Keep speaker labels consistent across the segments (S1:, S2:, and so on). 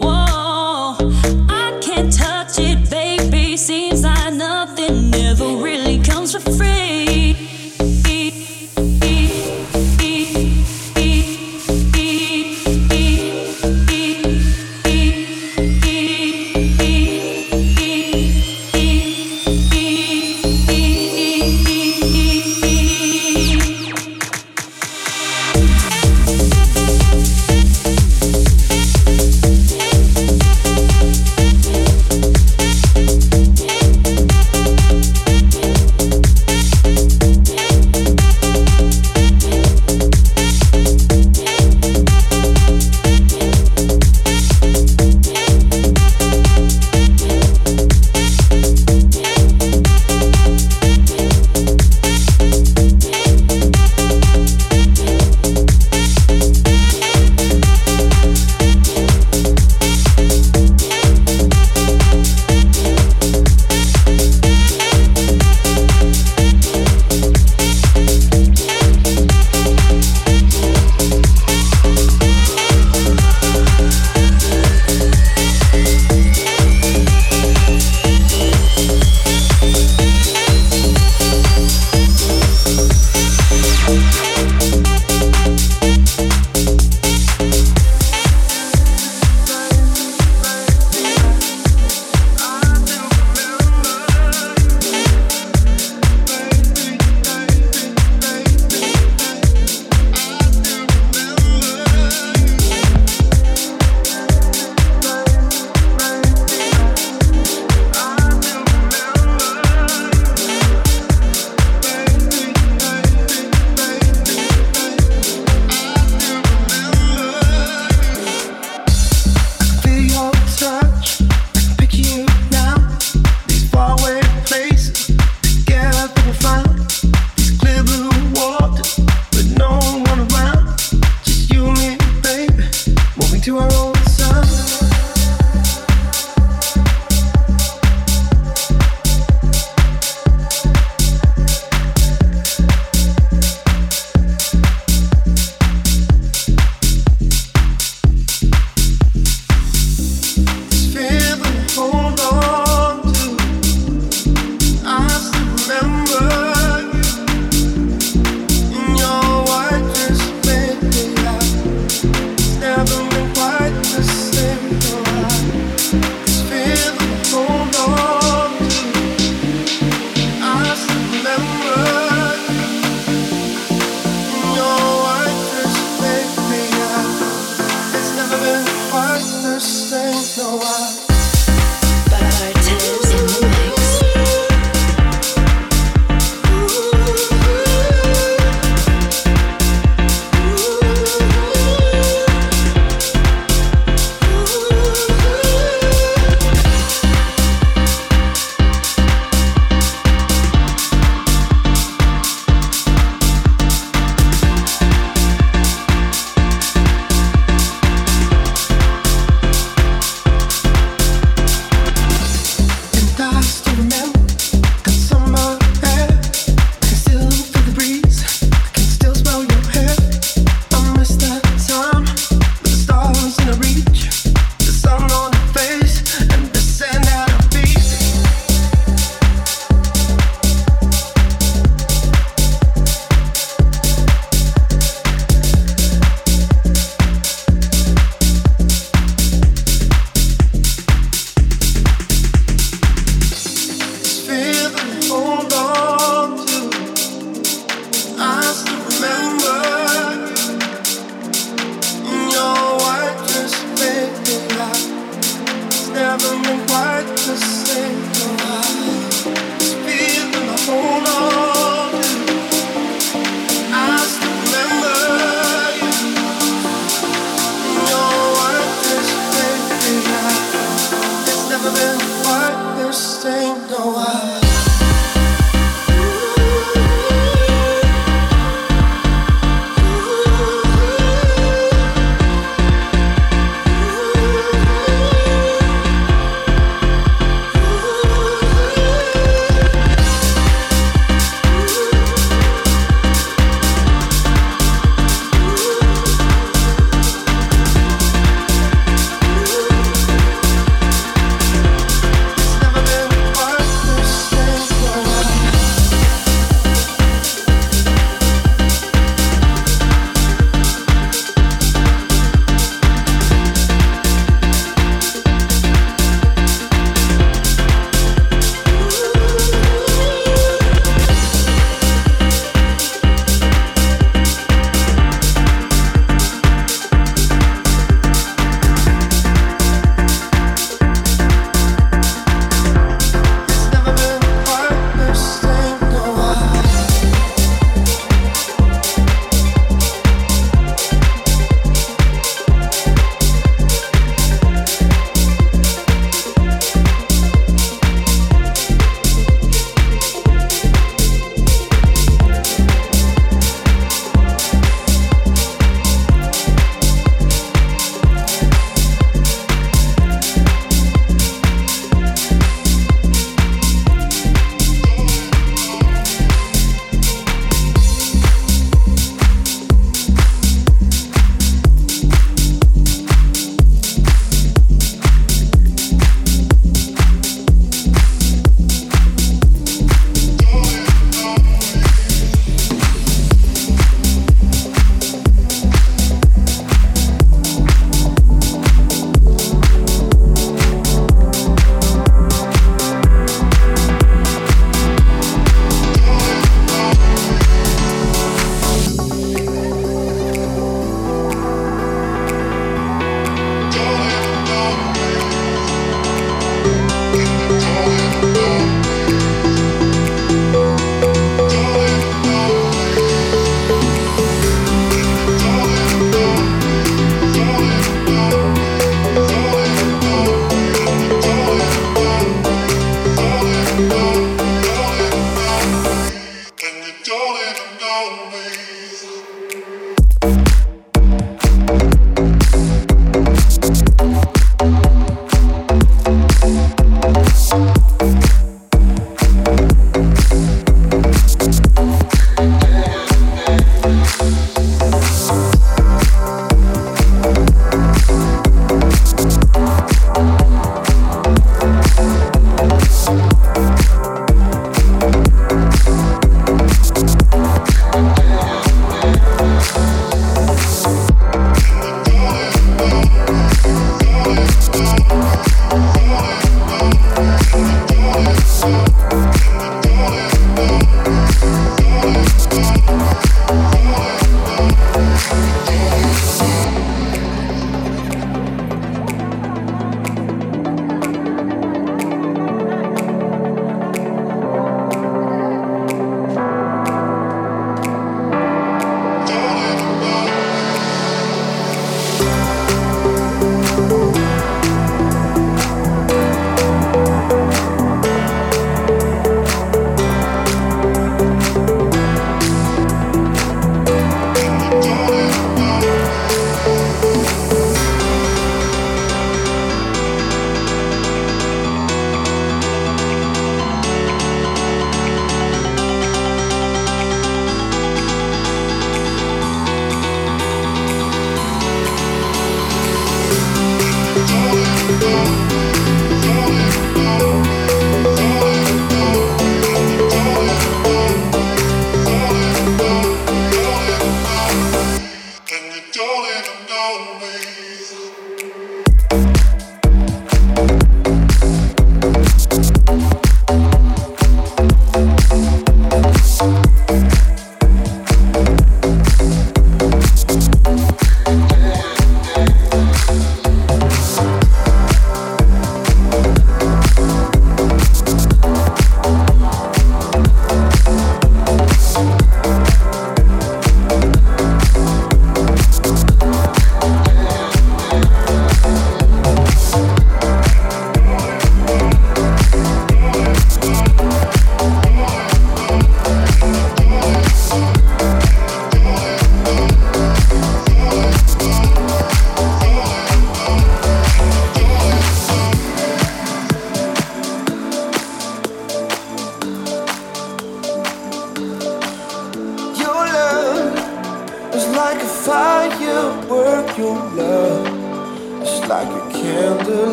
S1: whoa.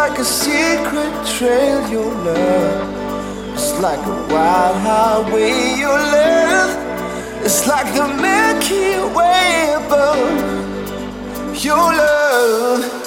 S2: like a secret trail you love. It's like a wild highway you live. It's like the Milky Way above. You love.